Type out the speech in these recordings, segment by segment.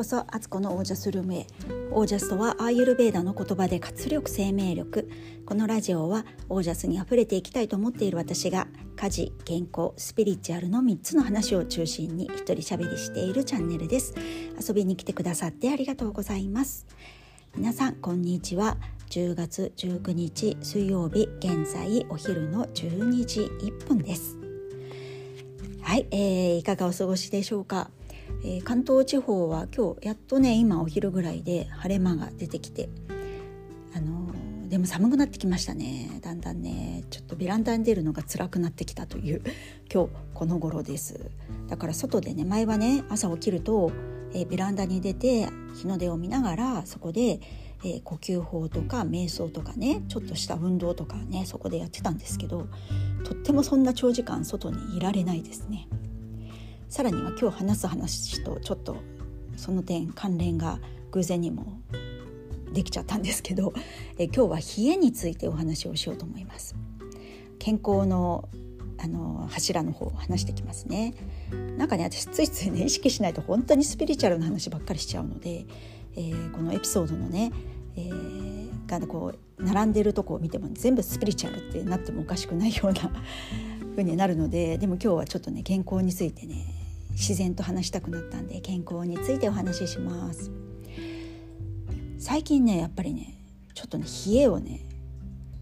こそアツコのオージャスルームへオージャスとはアーユルベーダの言葉で活力生命力。このラジオはオージャスにあふれていきたいと思っている私が家事健康スピリチュアルの3つの話を中心に一人喋りしているチャンネルです。遊びに来てくださってありがとうございます。皆さんこんにちは。10月19日水曜日現在お昼の12時1分です。はい、えー、いかがお過ごしでしょうか？えー、関東地方は今日やっとね今お昼ぐらいで晴れ間が出てきてあのー、でも寒くなってきましたねだんだんねちょっとベランダに出るのが辛くなってきたという 今日この頃ですだから外でね前はね朝起きると、えー、ベランダに出て日の出を見ながらそこで、えー、呼吸法とか瞑想とかねちょっとした運動とかねそこでやってたんですけどとってもそんな長時間外にいられないですね。さらには今日話す話とちょっとその点関連が偶然にもできちゃったんですけど え今日は冷えについてお話をしようと思います。健康のあの柱の方を話してきますね。なんかね私ついついね意識しないと本当にスピリチュアルな話ばっかりしちゃうので、えー、このエピソードのね、えー、がこう並んでるとこを見ても全部スピリチュアルってなってもおかしくないような 風になるのででも今日はちょっとね健康についてね自然と話したくなったんで健康についてお話しします。最近ねやっぱりねちょっとね冷えをね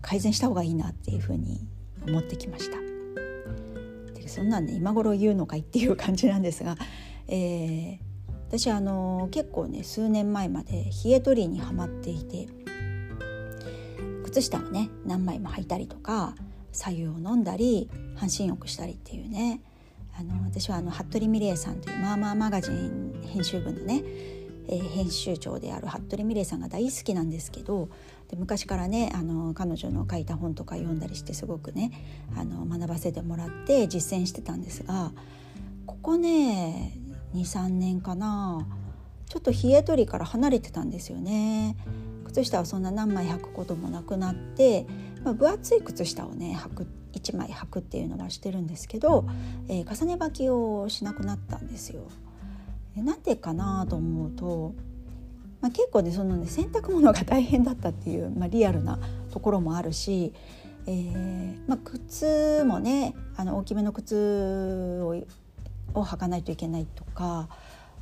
改善した方がいいなっていうふうに思ってきました。でそんなんね今頃言うのかいっていう感じなんですが、えー、私あの結構ね数年前まで冷え取りにはまっていて靴下をね何枚も履いたりとか白湯を飲んだり半身浴したりっていうねあの私はあの服部美玲さんという「まあまあマガジン」編集部のね、えー、編集長である服部美玲さんが大好きなんですけどで昔からねあの彼女の書いた本とか読んだりしてすごくねあの学ばせてもらって実践してたんですがここね23年かなちょっと冷え取りから離れてたんですよね。靴下はそんな何枚履くこともなくなって、まあ、分厚い靴下をね履くって1枚履くっていうのはしてるんですけど、えー、重ね履きをしなくなったんですよ。なんでかなと思うと、まあ、結構ねそのね洗濯物が大変だったっていう、まあ、リアルなところもあるし、えーまあ、靴もねあの大きめの靴をを履かないといけないとか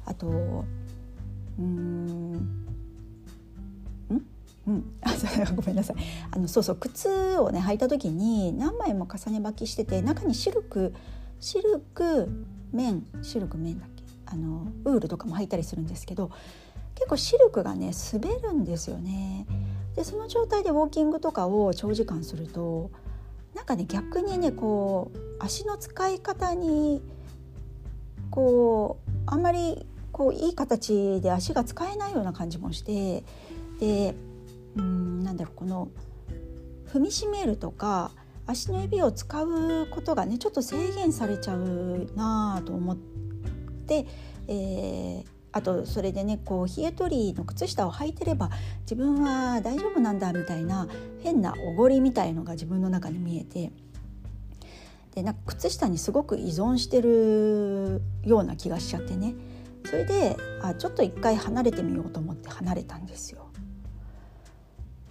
あとうんうん、あ ごめんなさい。あのそうそう靴をね履いた時に何枚も重ね履きしてて中にシルクシルク綿シルク綿だっけ？あのウールとかも履いたりするんですけど結構シルクがね滑るんですよね。でその状態でウォーキングとかを長時間するとなんかね逆にねこう足の使い方にこうあんまりこういい形で足が使えないような感じもしてでうんなんだろうこの踏みしめるとか足の指を使うことがねちょっと制限されちゃうなと思って、えー、あとそれでねこう冷え取りの靴下を履いてれば自分は大丈夫なんだみたいな変なおごりみたいのが自分の中に見えてでなんか靴下にすごく依存してるような気がしちゃってねそれであちょっと一回離れてみようと思って離れたんですよ。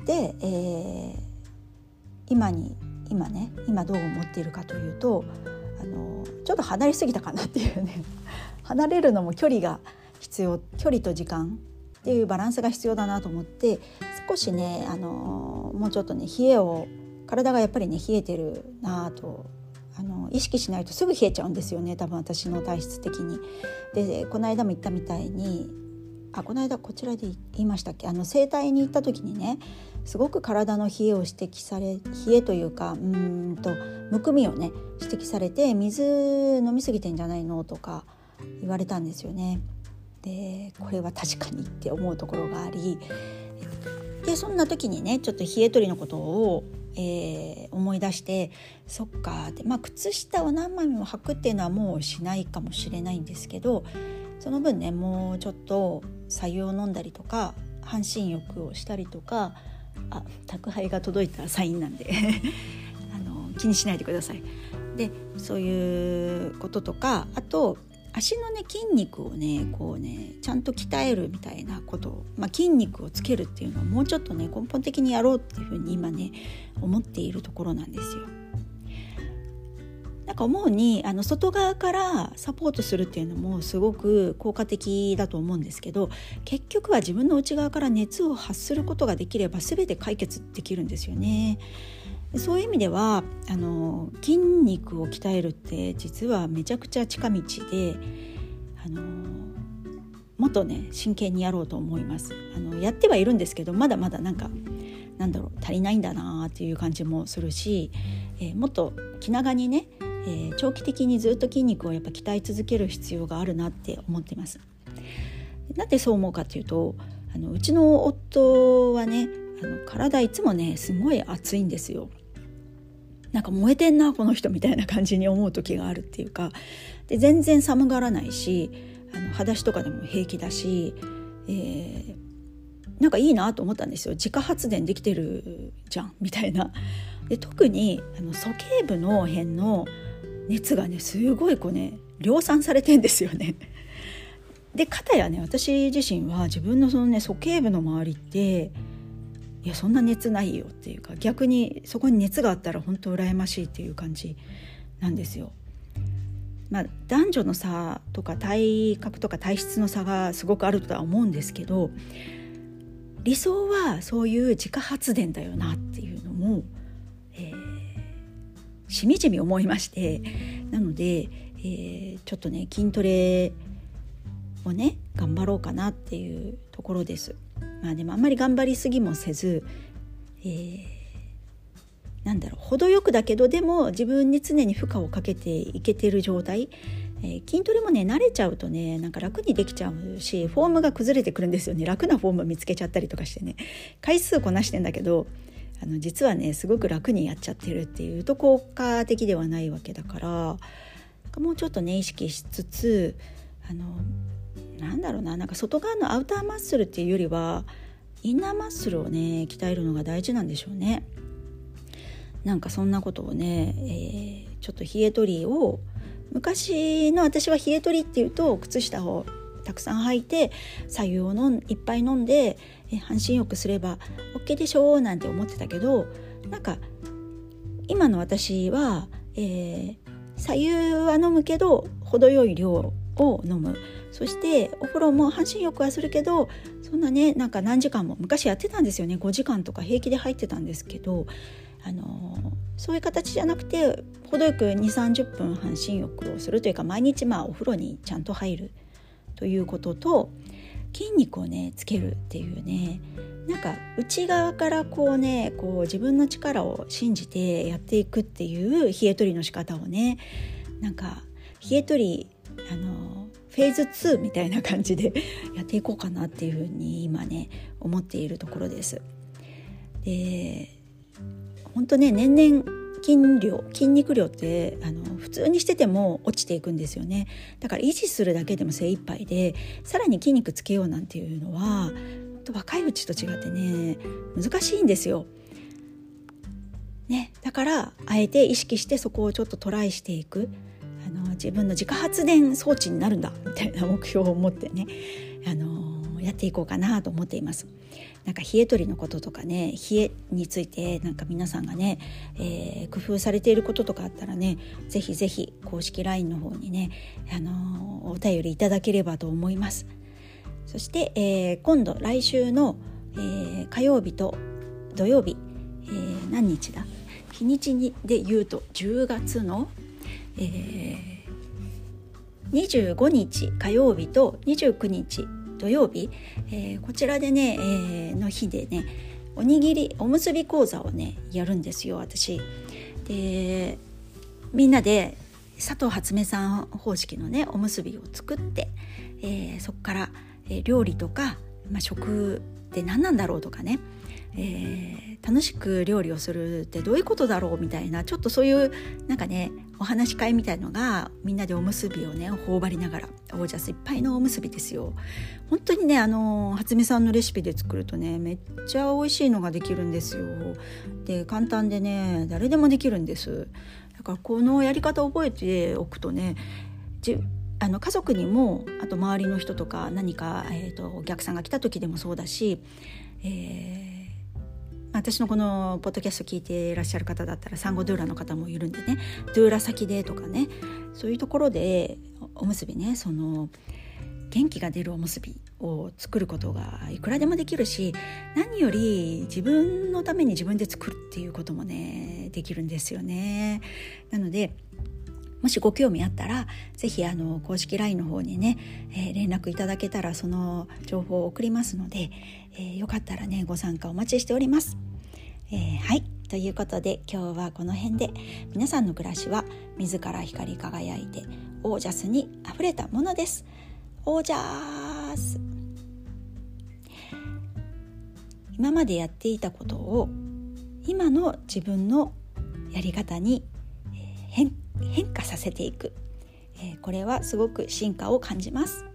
で、えー、今に今ね今どう思っているかというとあのちょっと離れすぎたかなっていうね 離れるのも距離が必要距離と時間っていうバランスが必要だなと思って少しねあのもうちょっとね冷えを体がやっぱりね冷えてるなとあの意識しないとすぐ冷えちゃうんですよね多分私の体質的に。でこの間も言ったみたいにあこの間こちらで言いましたっけ？あの整体に行った時にねすごく体の冷えを指摘され冷えというかうんとむくみをね指摘されて水飲みすぎてんじゃないのとか言われたんですよね。でこれは確かにって思うところがありでそんな時にねちょっと冷え取りのことを、えー、思い出してそっかでまあ靴下を何枚も履くっていうのはもうしないかもしれないんですけどその分ねもうちょっと白湯を飲んだりとか半身浴をしたりとかあ宅配が届いたサインなんで あの気にしないでください。でそういうこととかあと足のね筋肉をねこうねちゃんと鍛えるみたいなこと、まあ、筋肉をつけるっていうのをもうちょっとね根本的にやろうっていうふうに今ね思っているところなんですよ。なんか思うにあの外側からサポートするっていうのもすごく効果的だと思うんですけど結局は自分の内側から熱を発することができれば全て解決できるんですよね。そういう意味ではあの筋肉を鍛えるって実はめちゃくちゃ近道であのもっとね真剣にやろうと思いますあのやってはいるんですけどまだまだなんかなんだろう足りないんだなっていう感じもするし、えー、もっと気長にね、えー、長期的にずっと筋肉をやっぱ鍛え続ける必要があるなって思ってます。なんでそう思うかっていうとあのうちの夫はねあの体いつもねすごい熱いんですよ。なんか燃えてんなこの人みたいな感じに思う時があるっていうかで全然寒がらないしあの裸足とかでも平気だし、えー、なんかいいなと思ったんですよ自家発電できてるじゃんみたいな。で特にあの鼠径部の辺の熱がねすごいこうね量産されてんですよね。で片やね私自身は自分のそのね鼠径部の周りっていやそんな熱ないよっていうか逆にそこに熱があったら本当羨ましいっていう感じなんですよ。まあ、男女の差とか体格とか体質の差がすごくあるとは思うんですけど理想はそういう自家発電だよなっていうのも、しみじみ思いましてなので、えー、ちょっとね筋トレをね頑張ろうかなっていうところです。まあでもあんまり頑張りすぎもせず、えー、なんだろう程よくだけどでも自分に常に負荷をかけていけてる状態、え、筋トレもね慣れちゃうとねなんか楽にできちゃうしフォームが崩れてくるんですよね。楽なフォーム見つけちゃったりとかしてね。回数こなしてんだけどあの実はねすごく楽にやっちゃってるっていうと効果的ではないわけだからもうちょっとね意識しつつあのなんだろうななんか外側のアウターマッスルっていうよりはインナーマッスルをね鍛えるのが大事なんでしょうね。なんかそんなことをね、えー、ちょっと冷え取りを昔の私は冷え取りっていうと靴下をたくさん履いて左右をのんいっぱい飲んで、え半身浴すれば OK でしょなんて思ってたけどなんか今の私は、えー、左右は飲むけど程よい量を飲む。そしてお風呂も半身浴はするけどそんなねなんか何時間も昔やってたんですよね。5時間とか平気で入ってたんですけどあのそういう形じゃなくて程よく2 3 0分半身浴をするというか毎日まあお風呂にちゃんと入るということと筋肉をねつけるっていうねなんか内側からこうねこう自分の力を信じてやっていくっていう冷え取りの仕方をねなんか冷え取りあのフェーズ2みたいな感じで やっていこうかなっていうふうに今ね思っているところです。で本当ね年々筋量筋肉量ってあの普通にしてても落ちていくんですよねだから維持するだけでも精一杯でさらに筋肉つけようなんていうのは若いうちと違ってね難しいんですよ。ね、だからあえて意識してそこをちょっとトライしていくあの自分の自家発電装置になるんだみたいな目標を持ってね、あの、やっていこうかなと思っています。なんか冷え取りのこととかね冷えについてなんか皆さんがね、えー、工夫されていることとかあったらねぜひぜひ公式 LINE の方にね、あの、お便りいただければと思います。そして、えー、今度来週の、えー、火曜日と土曜日、えー、何日だ？日にちにで言うと10月の、えー、25日火曜日と29日土曜日、えー、こちらでね、えー、の日でねおにぎりおむすび講座をねやるんですよ私。でみんなで佐藤初音さん方式のねおむすびを作って、えー、そこから、えー、料理とか、まあ、食って何なんだろうとかね。えー、楽しく料理をするってどういうことだろうみたいなちょっとそういうなんかねお話し会みたいのがみんなでおむすびをね頬張りながらオージャスいっぱいのおむすびですよ。本当にねあの初音さんのレシピで作るとねめっちゃ美味しいのができるんですよ。で簡単でね誰でもできるんです。だからこのやり方を覚えておくとねあの家族にもあと周りの人とか何か、えーと、お客さんが来た時でもそうだし、えー、私のこのポッドキャスト聞いていらっしゃる方だったら産後ドゥーラの方もいるんでねドゥーラ先でとかねそういうところでおむすびねその元気が出るおむすびを作ることがいくらでもできるし何より自分のために自分で作るっていうこともねできるんですよね。なのでもしご興味あったら是非あの公式 LINE の方にね、えー、連絡いただけたらその情報を送りますので、えー、よかったらねご参加お待ちしております。えー、はいということで今日はこの辺で皆さんの暮らしは自ら光り輝いてオージャスにあふれたものです。オージャス今までやっていたことを今の自分のやり方に変変化させていく、えー、これはすごく進化を感じます。